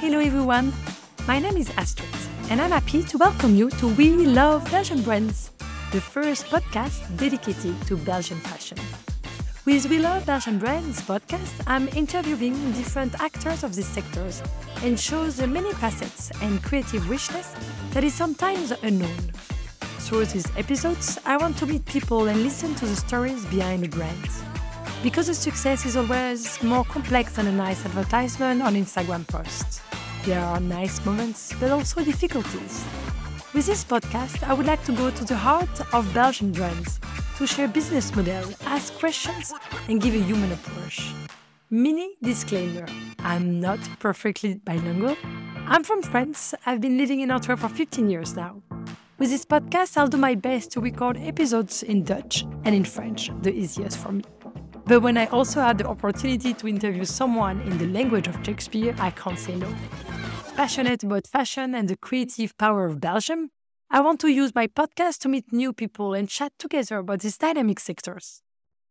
Hello everyone, my name is Astrid, and I'm happy to welcome you to We Love Belgian Brands, the first podcast dedicated to Belgian fashion. With We Love Belgian Brands podcast, I'm interviewing different actors of these sectors and shows the many facets and creative richness that is sometimes unknown. Through these episodes, I want to meet people and listen to the stories behind the brands. Because the success is always more complex than a nice advertisement on Instagram posts. There are nice moments, but also difficulties. With this podcast, I would like to go to the heart of Belgian brands to share business model, ask questions, and give a human approach. Mini disclaimer I'm not perfectly bilingual. I'm from France. I've been living in Antwerp for 15 years now. With this podcast, I'll do my best to record episodes in Dutch and in French, the easiest for me. But when I also had the opportunity to interview someone in the language of Shakespeare, I can't say no. Passionate about fashion and the creative power of Belgium, I want to use my podcast to meet new people and chat together about these dynamic sectors.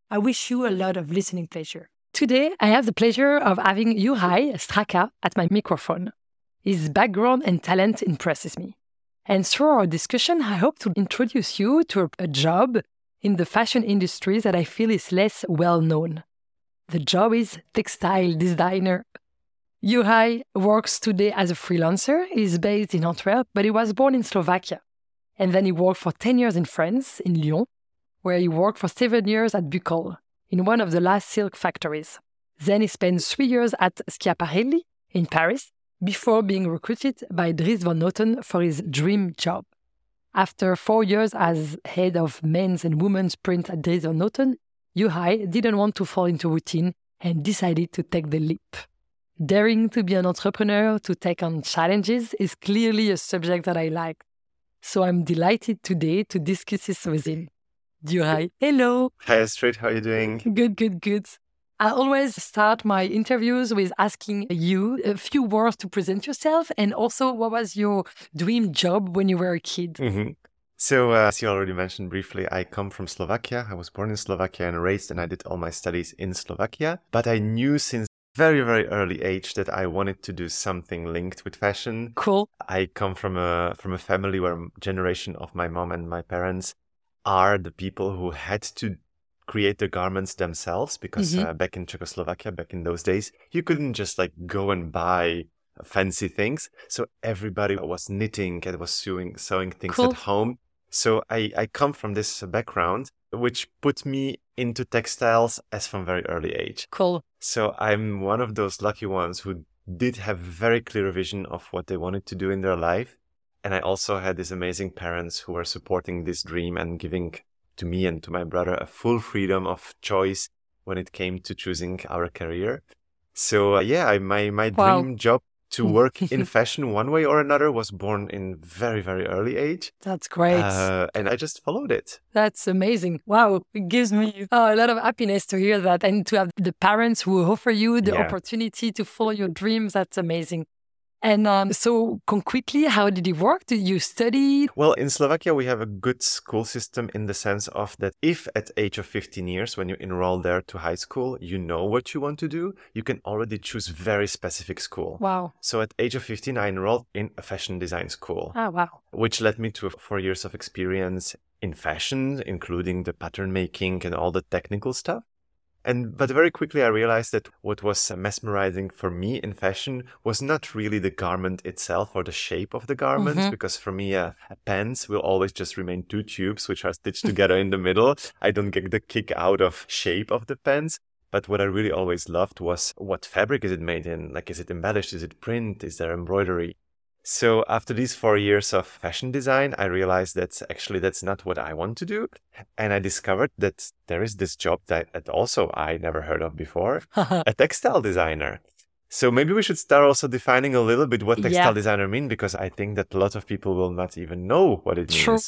I wish you a lot of listening pleasure. Today, I have the pleasure of having Juraj Straka at my microphone. His background and talent impresses me. And through our discussion, I hope to introduce you to a job in the fashion industry that I feel is less well known. The job is textile designer. Juraj works today as a freelancer. He's based in Antwerp, but he was born in Slovakia. And then he worked for 10 years in France, in Lyon, where he worked for seven years at Bucol, in one of the last silk factories. Then he spent three years at Schiaparelli in Paris before being recruited by Dries Van Noten for his dream job. After four years as head of men's and women's print at Dries Van Noten, Juraj didn't want to fall into routine and decided to take the leap. Daring to be an entrepreneur, to take on challenges, is clearly a subject that I like. So I'm delighted today to discuss this with him. Juraj, hello. Hi Astrid, how are you doing? Good, good, good. I always start my interviews with asking you a few words to present yourself and also what was your dream job when you were a kid? Mm-hmm. So, uh, as you already mentioned briefly, I come from Slovakia. I was born in Slovakia and raised, and I did all my studies in Slovakia. But I knew since very very early age that I wanted to do something linked with fashion. Cool. I come from a from a family where generation of my mom and my parents are the people who had to create the garments themselves because mm-hmm. uh, back in Czechoslovakia, back in those days, you couldn't just like go and buy fancy things. So everybody was knitting and was sewing, sewing things cool. at home. So I, I come from this background, which put me into textiles as from very early age. Cool. So I'm one of those lucky ones who did have very clear vision of what they wanted to do in their life. And I also had these amazing parents who were supporting this dream and giving to me and to my brother a full freedom of choice when it came to choosing our career. So uh, yeah, I, my my wow. dream job to work in fashion one way or another was born in very very early age. That's great, uh, and I just followed it. That's amazing. Wow, it gives me uh, a lot of happiness to hear that, and to have the parents who offer you the yeah. opportunity to follow your dreams. That's amazing. And um, so, concretely, how did it work? Did you study? Well, in Slovakia, we have a good school system in the sense of that if at age of 15 years, when you enroll there to high school, you know what you want to do, you can already choose very specific school. Wow. So at age of 15, I enrolled in a fashion design school. Ah, wow. Which led me to four years of experience in fashion, including the pattern making and all the technical stuff. And but very quickly I realized that what was mesmerizing for me in fashion was not really the garment itself or the shape of the garment, mm-hmm. because for me uh, a pants will always just remain two tubes which are stitched together in the middle. I don't get the kick out of shape of the pants. But what I really always loved was what fabric is it made in? Like, is it embellished? Is it print? Is there embroidery? So after these four years of fashion design, I realized that actually that's not what I want to do. And I discovered that there is this job that, that also I never heard of before, a textile designer. So maybe we should start also defining a little bit what textile yeah. designer mean, because I think that a lot of people will not even know what it means. True.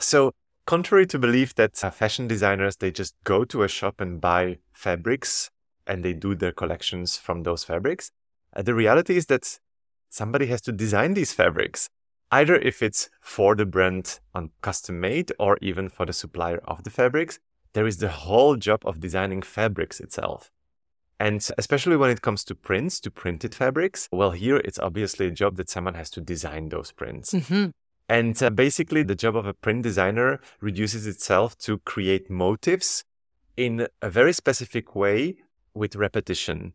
So contrary to belief that uh, fashion designers, they just go to a shop and buy fabrics and they do their collections from those fabrics. Uh, the reality is that somebody has to design these fabrics. Either if it's for the brand on custom made or even for the supplier of the fabrics, there is the whole job of designing fabrics itself. And especially when it comes to prints, to printed fabrics, well, here it's obviously a job that someone has to design those prints. Mhm. And uh, basically, the job of a print designer reduces itself to create motifs in a very specific way with repetition.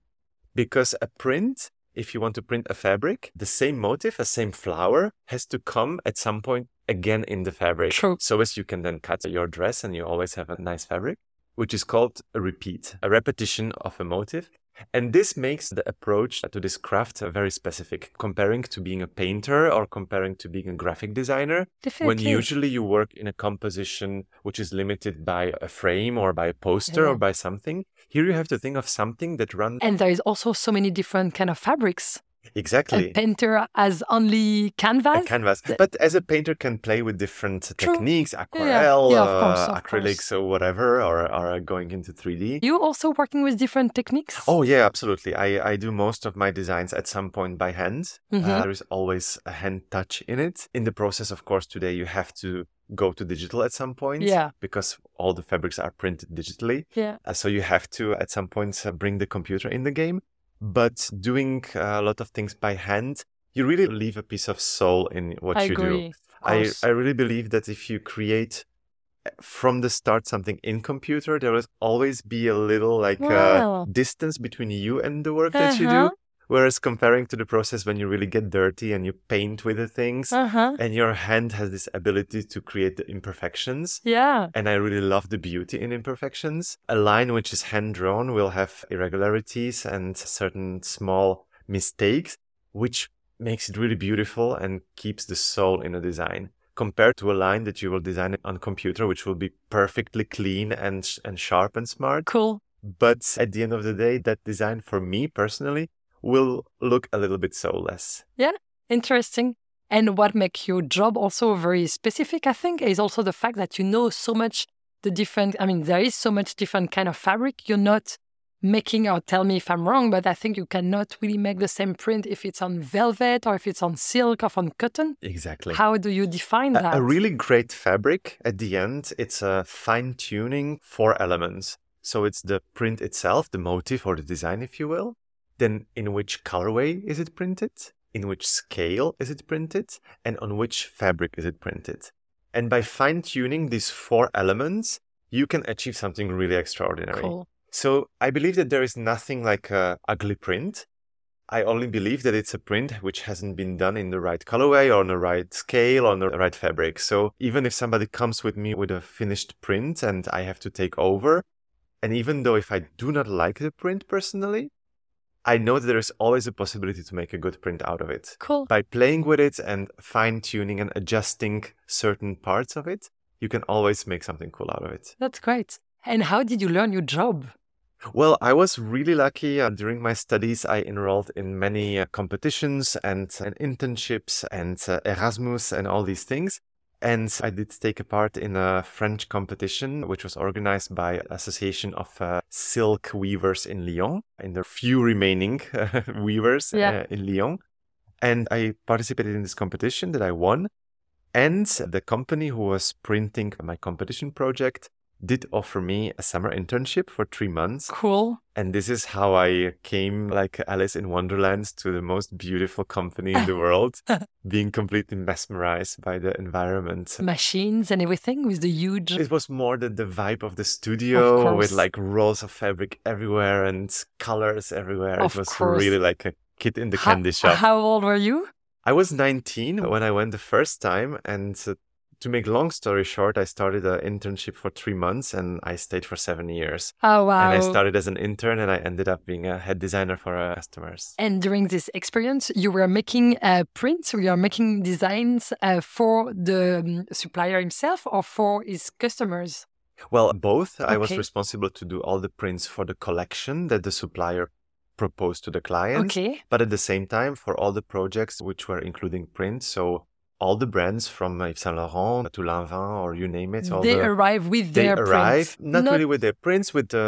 Because a print, if you want to print a fabric, the same motif, a same flower has to come at some point again in the fabric. True. So as you can then cut your dress and you always have a nice fabric, which is called a repeat, a repetition of a motif. And this makes the approach to this craft very specific, comparing to being a painter or comparing to being a graphic designer when usually you work in a composition which is limited by a frame or by a poster Yeah. or by something here you have to think of something that runs and there is also so many different kind of fabrics. Exactly A painter has only canvas. a canvas. but as a painter can play with different True. techniques yeah. aquarelle Yeah, course, uh, of acrylics or whatever or, or going into 3d You also working with different techniques? Oh yeah, absolutely. I, I do most of my designs at some point by hand. Mhm. Uh, there is always a hand touch in it. In the process, of course, today you have to go to digital at some point. Yeah. Because all the fabrics are printed digitally. Yeah. Uh, so you have to at some point uh, bring the computer in the game. But doing uh, a lot of things by hand, you really leave a piece of soul in what I you do. agree. Of I. I really believe that if you create uh, from the start something in computer, there will always be a little like Wow. uh, distance between you and the work that you do. Whereas comparing to the process when you really get dirty and you paint with the things Uh-huh. and your hand has this ability to create the imperfections. Yeah. And I really love the beauty in imperfections. A line which is hand drawn will have irregularities and certain small mistakes, which makes it really beautiful and keeps the soul in a design. Compared to a line that you will design on computer, which will be perfectly clean and sh- and sharp and smart. Cool. But at the end of the day, that design for me personally will look a little bit soulless. Yeah, interesting. And what makes your job also very specific, I think, is also the fact that you know so much the different. I mean, there is so much different kind of fabric. You're not making, or tell me if I'm wrong, but I think you cannot really make the same print if it's on velvet or if it's on silk or on cotton. Exactly. How do you define A- that? A, really great fabric at the end, it's a fine tuning four elements. So it's the print itself, the motif or the design, if you will. Then in which colorway is it printed? In which scale is it printed? And on which fabric is it printed? And by fine tuning these four elements, you can achieve something really extraordinary. cool. So I believe that there is nothing like a ugly print. I only believe that it's a print which hasn't been done in the right colorway or on the right scale or on the right fabric. So even if somebody comes with me with a finished print and I have to take over, and even though if I do not like the print personally, I know that there is always a possibility to make a good print out of it. Cool. By playing with it and fine tuning and adjusting certain parts of it, you can always make something cool out of it. That's great. And how did you learn your job? Well, I was really lucky. Uh, during my studies, I enrolled in many uh, competitions and, and internships and uh, Erasmus and all these things. And I did take a part in a French competition, which was organized by Association of uh, Silk Weavers in Lyon, in the few remaining uh, weavers Yeah. uh, in Lyon. And I participated in this competition that I won. And the company who was printing my competition project did offer me a summer internship for three months. Cool. And this is how I came like Alice in Wonderland to the most beautiful company in the world, being completely mesmerized by the environment. Machines and everything with the huge. It was more the, the vibe of the studio with like rolls of fabric everywhere and colors everywhere. Of it was course. really like a kid in the How- candy shop. How old were you? I was 19 when I went the first time. And uh, to make long story short, I started an internship for three months and I stayed for seven years. Oh, wow. And I started as an intern and I ended up being a head designer for our customers. And during this experience, you were making uh, prints, you were making designs uh, for the um, supplier himself or for his customers. Well, both. I was responsible to do all the prints for the collection that the supplier proposed to the client. Okay. But at the same time, for all the projects which were including print, so all the brands from Yves Saint Laurent to Lanvin or you name it, all They the arrive with they their arrive prints. not, really with their prints, with the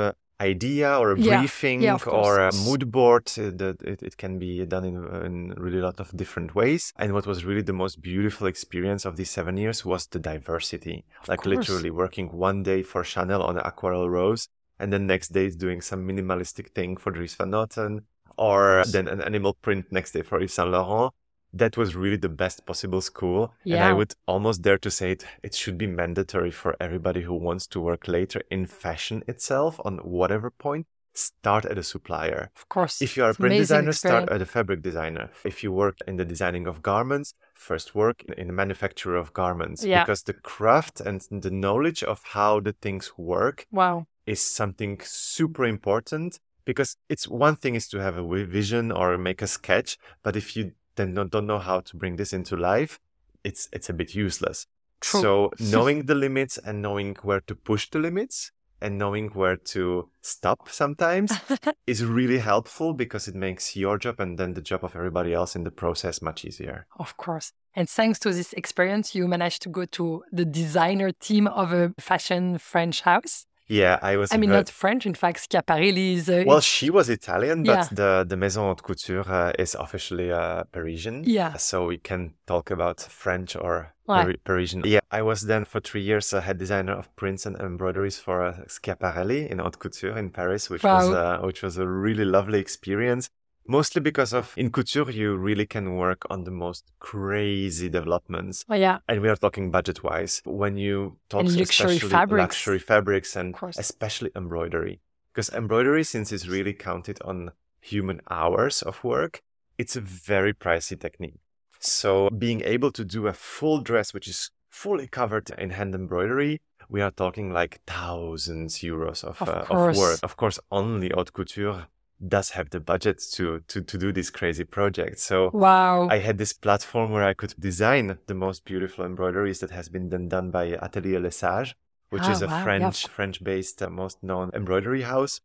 idea or a Yeah, briefing yeah, of or a mood board. uh, That it, it can be done in, in really a lot of different ways. And what was really the most beautiful experience of these seven years was the diversity. like course. literally working one day for Chanel on aquarelle rose and then next day is doing some minimalistic thing for Dries Van Noten, or then an animal print next day for Yves Saint Laurent. That was really the best possible school. And I would almost dare to say it, it should be mandatory for everybody who wants to work later in fashion itself on whatever point. Start at a supplier. Of course. If you are a print designer, start at a fabric designer. If you work in the designing of garments, first work in the manufacturer of garments. Yeah. Because the craft and the knowledge of how the things work Wow. is something super important. Because it's one thing is to have a vision or make a sketch, but if you then don't, don't know how to bring this into life, it's it's a bit useless. True. So knowing the limits and knowing where to push the limits and knowing where to stop sometimes is really helpful because it makes your job and then the job of everybody else in the process much easier. Of course. And thanks to this experience, you managed to go to the designer team of a fashion French house. Yeah, I was. I mean, not French. In fact, Schiaparelli is. Uh, well, she was Italian, but Yeah. the the Maison Haute Couture uh, is officially uh, Parisian. Yeah. So we can talk about French or. Pari- Parisian. Yeah, I was then for three years a head designer of prints and embroideries for uh, Schiaparelli in Haute Couture in Paris, which was Wow. uh, which was a really lovely experience. Mostly because of in couture, you really can work on the most crazy developments. oh, yeah. And we are talking budget wise. When you talk And luxury especially fabrics. luxury fabrics and especially embroidery. Because embroidery, since it's really counted on human hours of work, it's a very pricey technique. So being able to do a full dress which is fully covered in hand embroidery, we are talking like thousands euros of, Of uh, of work. Of course, only haute couture does have the budget to to to do these crazy projects. So Wow. I had this platform where I could design the most beautiful embroideries that has been then done by Atelier Lesage, which Ah, is a wow, yeah. French French based uh, most known embroidery house.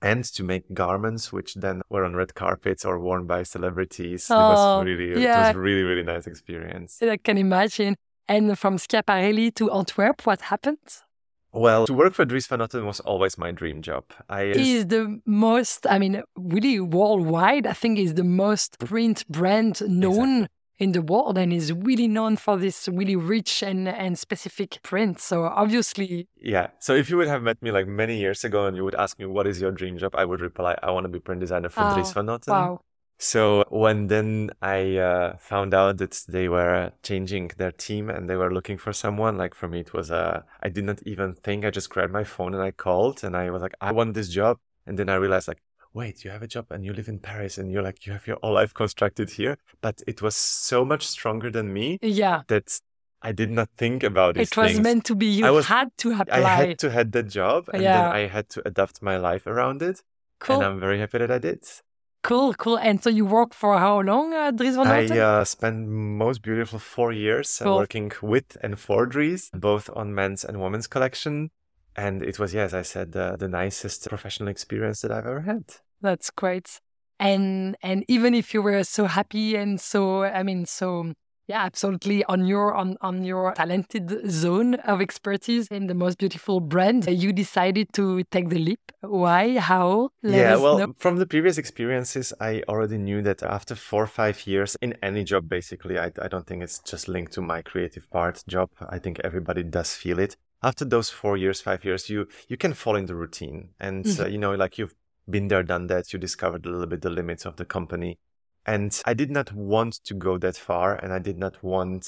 And to make garments which then were on red carpets or worn by celebrities. it Oh, was really it yeah. was really, really nice experience. I can imagine. And from Schiaparelli to Antwerp, what happened? Well, to work for Dries Van Noten was always my dream job. I uh, Is the most, I mean, really worldwide, I think is the most print brand known in the world and is really known for this really rich and, and specific print. So obviously, Yeah. So if you would have met me like many years ago and you would ask me what is your dream job, I would reply, I want to be print designer for Oh, Dries Van Noten. wow. So when then I uh, found out that they were changing their team and they were looking for someone, like for me it was uh, I did not even think. I just grabbed my phone and I called and I was like, I want this job. And then I realized like, wait, you have a job and you live in Paris and you're like, you have your whole life constructed here. But it was so much stronger than me Yeah. that I did not think about these It was things. meant to be. You I was- had to apply. I had to had that job and Yeah. then I had to adapt my life around it. cool. And I'm very happy that I did. Cool, cool. And so you worked for how long, uh, Dries van I Noten? uh, spent most beautiful four years uh, Cool. working with and for Dries, both on men's and women's collection. And it was, yeah, as I said, uh, the nicest professional experience that I've ever had. That's great. And and even if you were so happy and so I mean so yeah, absolutely on your on on your talented zone of expertise in the most beautiful brand, you decided to take the leap. Why? How? Let yeah, well, know. from the previous experiences, I already knew that after four or five years in any job, basically, I, I don't think it's just linked to my creative part job. I think everybody does feel it. After those four years, five years, you you can fall in the routine, and uh, you know, like you've been there, done that. You discovered a little bit the limits of the company, and I did not want to go that far, and I did not want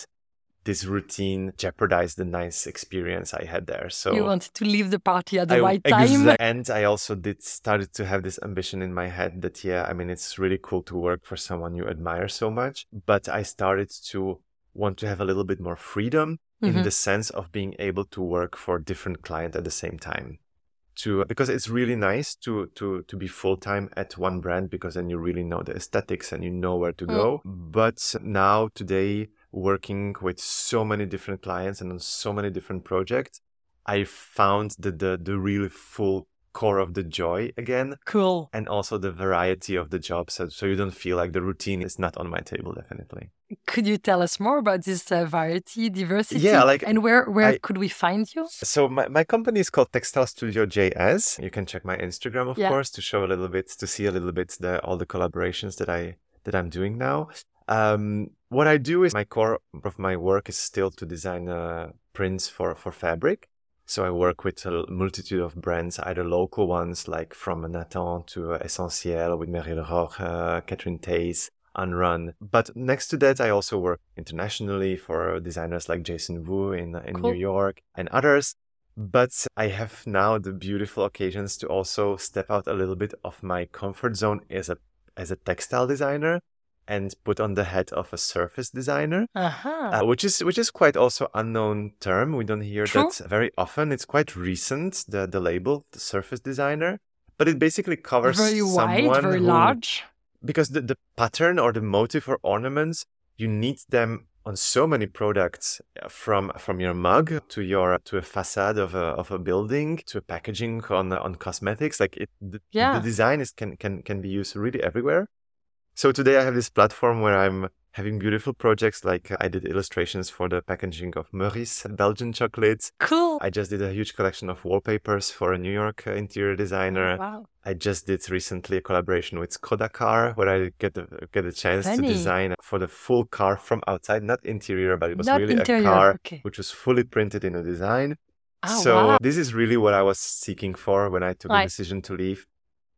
this routine jeopardize the nice experience I had there. So you wanted to leave the party at the I- right time. exa- and I also did started to have this ambition in my head that yeah, I mean it's really cool to work for someone you admire so much, but I started to want to have a little bit more freedom in Mhm. the sense of being able to work for different clients at the same time. To because it's really nice to to to be full time at one brand because then you really know the aesthetics and you know where to mm. go. But now today working with so many different clients and on so many different projects, I found the the, the really full core of the joy again Cool. and also the variety of the jobs so, so you don't feel like the routine is not on my table definitely Could you tell us more about this uh, variety, diversity? Yeah, like, and where where I- could we find you? so my, my company is called textile studio js you can check my instagram of Yeah. course to show a little bit to see a little bit the all the collaborations that i that i'm doing now um what i do is my core of my work is still to design uh, prints for for fabric So I work with a multitude of brands, either local ones like from Natan to Essentiel with Mary Leroy, uh, Catherine Tays, Unrun. But next to that, I also work internationally for designers like Jason Wu in, in cool. New York and others. But I have now the beautiful occasions to also step out a little bit of my comfort zone as a as a textile designer and put on the hat of a surface designer, uh-huh. uh, which is which is quite also unknown term. We don't hear True. that very often. It's quite recent the the label, the surface designer, but it basically covers very wide, very who, large. Because the, the pattern or the motif or ornaments, you need them on so many products uh, from from your mug to your to a facade of a of a building to a packaging on on cosmetics like it the, yeah. the design is can can can be used really everywhere so today I have this platform where I'm having beautiful projects like I did illustrations for the packaging of Meurisse Belgian chocolates. Cool. I just did a huge collection of wallpapers for a New York interior designer. Oh, wow. I just did recently a collaboration with Skoda car where I get a, get a chance Funny. to design for the full car from outside, not interior, but it was not really interior. a car okay. which was fully printed in a design. Oh, so wow. this is really what I was seeking for when I took right. the decision to leave.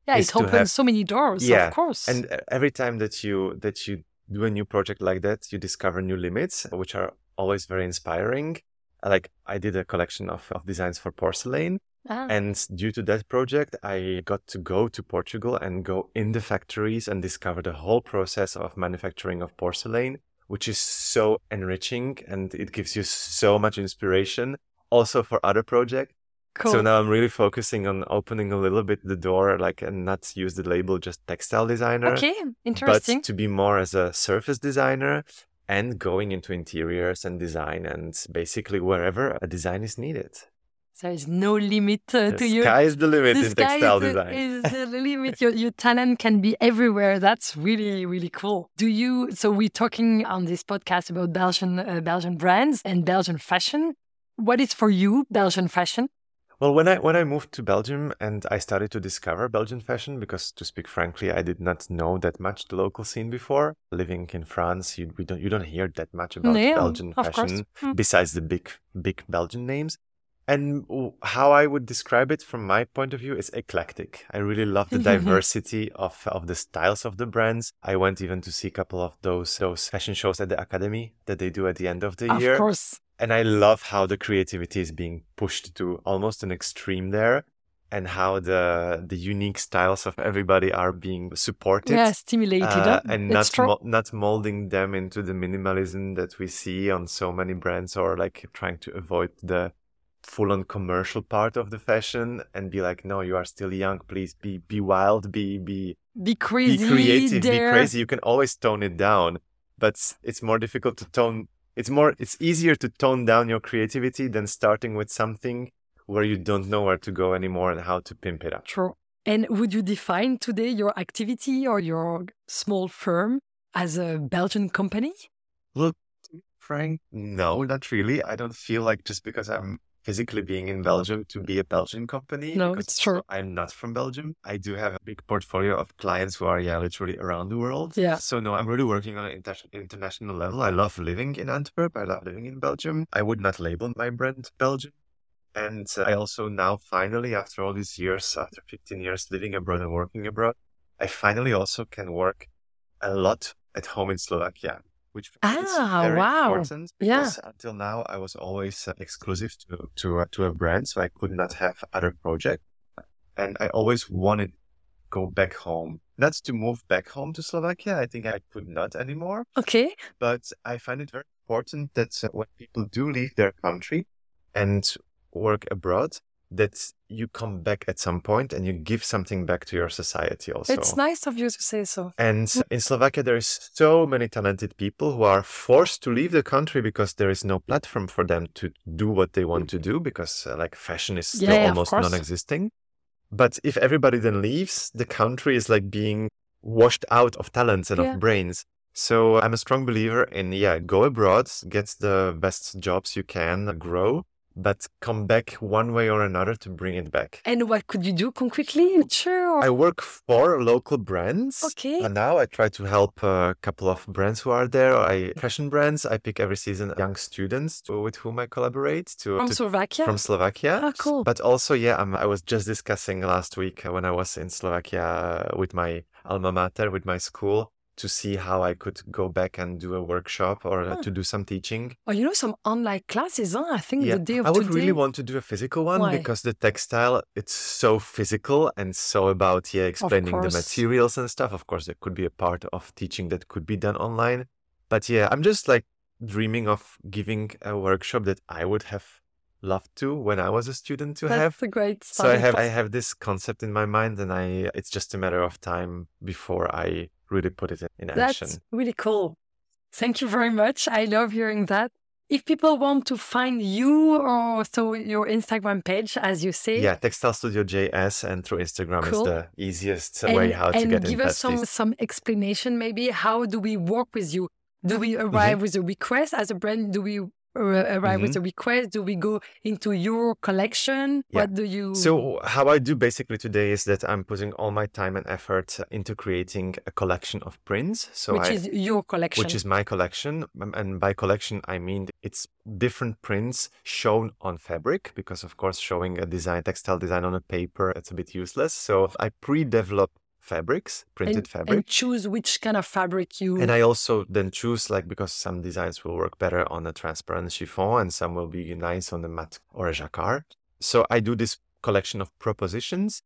Yeah, it opens have, so many doors. Yeah, of course. And uh, every time that you that you do a new project like that, you discover new limits, which are always very inspiring. Like I did a collection of, of designs for porcelain. Ah. And due to that project, I got to go to Portugal and go in the factories and discover the whole process of manufacturing of porcelain, which is so enriching and it gives you so much inspiration also for other projects. Cool. So now I'm really focusing on opening a little bit the door, like, and not use the label just textile designer. Okay, interesting. But to be more as a surface designer and going into interiors and design and basically wherever a design is needed. There is no limit uh, the to you. The sky is the limit the in textile is design. is the limit. Your, your talent can be everywhere. That's really, really cool. Do you? So we're talking on this podcast about Belgian uh, Belgian brands and Belgian fashion. What is for you Belgian fashion? Well, when I when I moved to Belgium and I started to discover Belgian fashion, because to speak frankly, I did not know that much the local scene before. Living in France, you we don't you don't hear that much about no, Belgian fashion mm. besides the big big Belgian names. And how I would describe it from my point of view is eclectic. I really love the diversity of, of the styles of the brands. I went even to see a couple of those those fashion shows at the academy that they do at the end of the of year. Of course and I love how the creativity is being pushed to almost an extreme there and how the the unique styles of everybody are being supported yeah stimulated uh, and not mo- not molding them into the minimalism that we see on so many brands or like trying to avoid the full on commercial part of the fashion and be like no you are still young. Please be be wild. Be be be crazy be creative. Be crazy. You can always tone it down but it's more difficult to tone it's more it's easier to tone down your creativity than starting with something where you don't know where to go anymore and how to pimp it up. True. And would you define today your activity or your small firm as a Belgian company? Look, Frank, no, not really. I don't feel like just because I'm physically being in Belgium to be a Belgian company. No, it's true. I'm not from Belgium. I do have a big portfolio of clients who are, yeah, literally around the world. Yeah. So, no, I'm really working on an inter- international level. I love living in Antwerp. I love living in Belgium. I would not label my brand Belgium. And uh, I also now finally, after all these years, after 15 years living abroad and working abroad, I finally also can work a lot at home in Slovakia which ah, is very wow. important yeah. until now I was always uh, exclusive to to uh, to a brand, so I could not have other projects, and I always wanted to go back home. Not to move back home to Slovakia. I think I could not anymore. Okay, but I find it very important that uh, when people do leave their country and work abroad, that you come back at some point and you give something back to your society also. It's nice of you to say so. And in Slovakia, there is so many talented people who are forced to leave the country because there is no platform for them to do what they want to do because uh, like fashion is still yeah, almost non-existing. But if everybody then leaves, the country is like being washed out of talents and yeah. of brains. So I'm a strong believer in, yeah, go abroad, get the best jobs you can, grow, but come back one way or another to bring it back. And what could you do concretely? Sure. I work for local brands. Okay. And now I try to help a couple of brands who are there. I fashion brands. I pick every season young students to, with whom I collaborate. To, from to, Slovakia. From Slovakia. Ah, cool. But also, yeah, um, I was just discussing last week when I was in Slovakia with my alma mater, with my school to see how I could go back and do a workshop or uh, to do some teaching. Oh, you know, some online classes, huh? I think Yeah, the day of I would today. really want to do a physical one Why? because the textile it's so physical and so about yeah explaining the materials and stuff. Of course, there could be a part of teaching that could be done online, but yeah, I'm just like dreaming of giving a workshop that I would have loved to when I was a student to have. That's a great So I have. I have this concept in my mind, and I it's just a matter of time before I really put it in, action. That's really cool. Thank you very much. I love hearing that. If people want to find you or so your Instagram page, as you say, Yeah, Textile Studio JS and through Instagram Cool. is the easiest and, way how to and get give in us touch. some these- some some explanation maybe how do we work with you do we Mm-hmm. arrive with a request as a brand do we uh, arrive with a request do we go into your collection Mm-hmm. Yeah. what do you So how I do basically today is that I'm putting all my time and effort into creating a collection of prints. So which I, is your collection which is my collection, and by collection I mean it's different prints shown on fabric because of course showing a design textile design on a paper it's a bit useless. So I pre-develop fabrics, printed and, fabric. and choose which kind of fabric you And I also then choose like because some designs will work better on a transparent chiffon and some will be nice on a matte or a jacquard. So I do this collection of propositions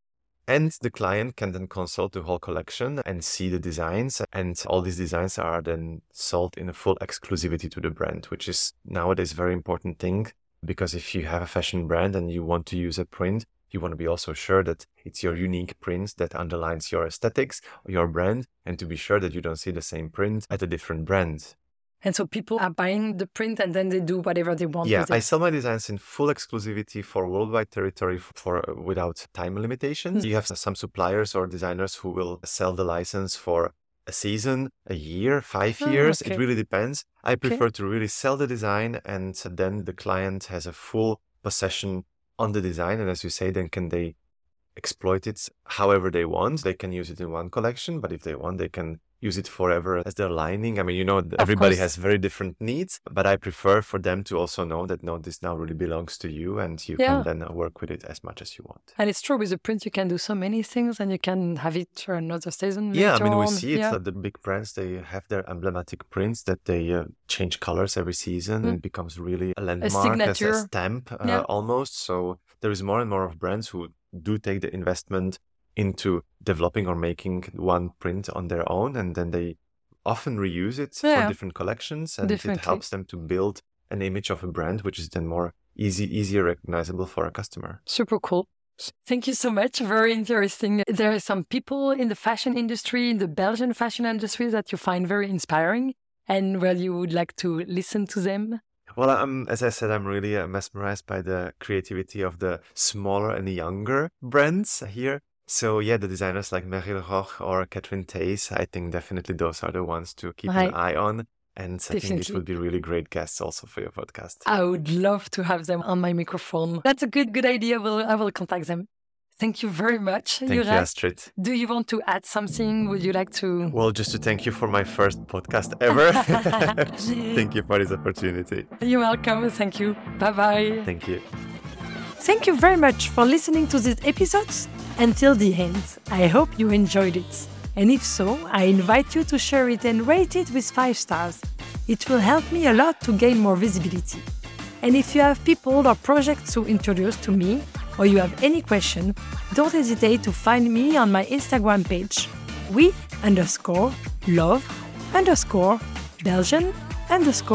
and the client can then consult the whole collection and see the designs and all these designs are then sold in a full exclusivity to the brand, which is nowadays a very important thing because if you have a fashion brand and you want to use a print, you want to be also sure that it's your unique print that underlines your aesthetics, your brand, and to be sure that you don't see the same print at a different brand. and so people are buying the print and then they do whatever they want Yeah, I sell my designs in full exclusivity for worldwide territory for uh, without time limitations. Hmm. You have some suppliers or designers who will sell the license for a season, a year, five Oh, years. okay. It really depends. I prefer to really sell the design and then the client has a full possession on the design. And as you say, then can they exploit it however they want. They can use it in one collection, but if they want, they can use it forever as their lining. I mean, you know, everybody has very different needs, but I prefer for them to also know that no, this now really belongs to you and you Yeah. can then uh, work with it as much as you want. and it's true with the print you can do so many things and you can have it for another season Yeah, I mean, we see it. yeah. That the big brands they have their emblematic prints that they uh, change colors every season, and becomes really a landmark, as a Mm. signature. stamp uh, Yeah. almost. So there is more and more of brands who do take the investment into developing or making one print on their own, and then they often reuse it Yeah. for different collections, and Definitely. it helps them to build an image of a brand which is then more easy, easier recognizable for a customer. Super cool. Thank you so much. Very interesting. There are some people in the fashion industry, in the Belgian fashion industry, that you find very inspiring and where you would like to listen to them. Well, as I said, I'm really uh, mesmerized by the creativity of the smaller and younger brands here. So yeah, the designers like Meryll Rogge or Catherine Tays, I think definitely those are the ones to keep Right. an eye on. And I think these Definitely. would be really great guests also for your podcast. I would love to have them on my microphone. That's a good, good idea. Will I will contact them. Thank you very much. Thank you, Astrid. Do you want to add something? Would you like to? Well, just to thank you for my first podcast ever. thank you for this opportunity. You're welcome. Thank you. Bye bye. Thank you. Thank you very much for listening to these episodes until the end. I hope you enjoyed it. And if so, I invite you to share it and rate it with 5 stars. It will help me a lot to gain more visibility. And if you have people or projects to introduce to me, or you have any question, don't hesitate to find me on my Instagram page with underscore love underscore Belgian underscore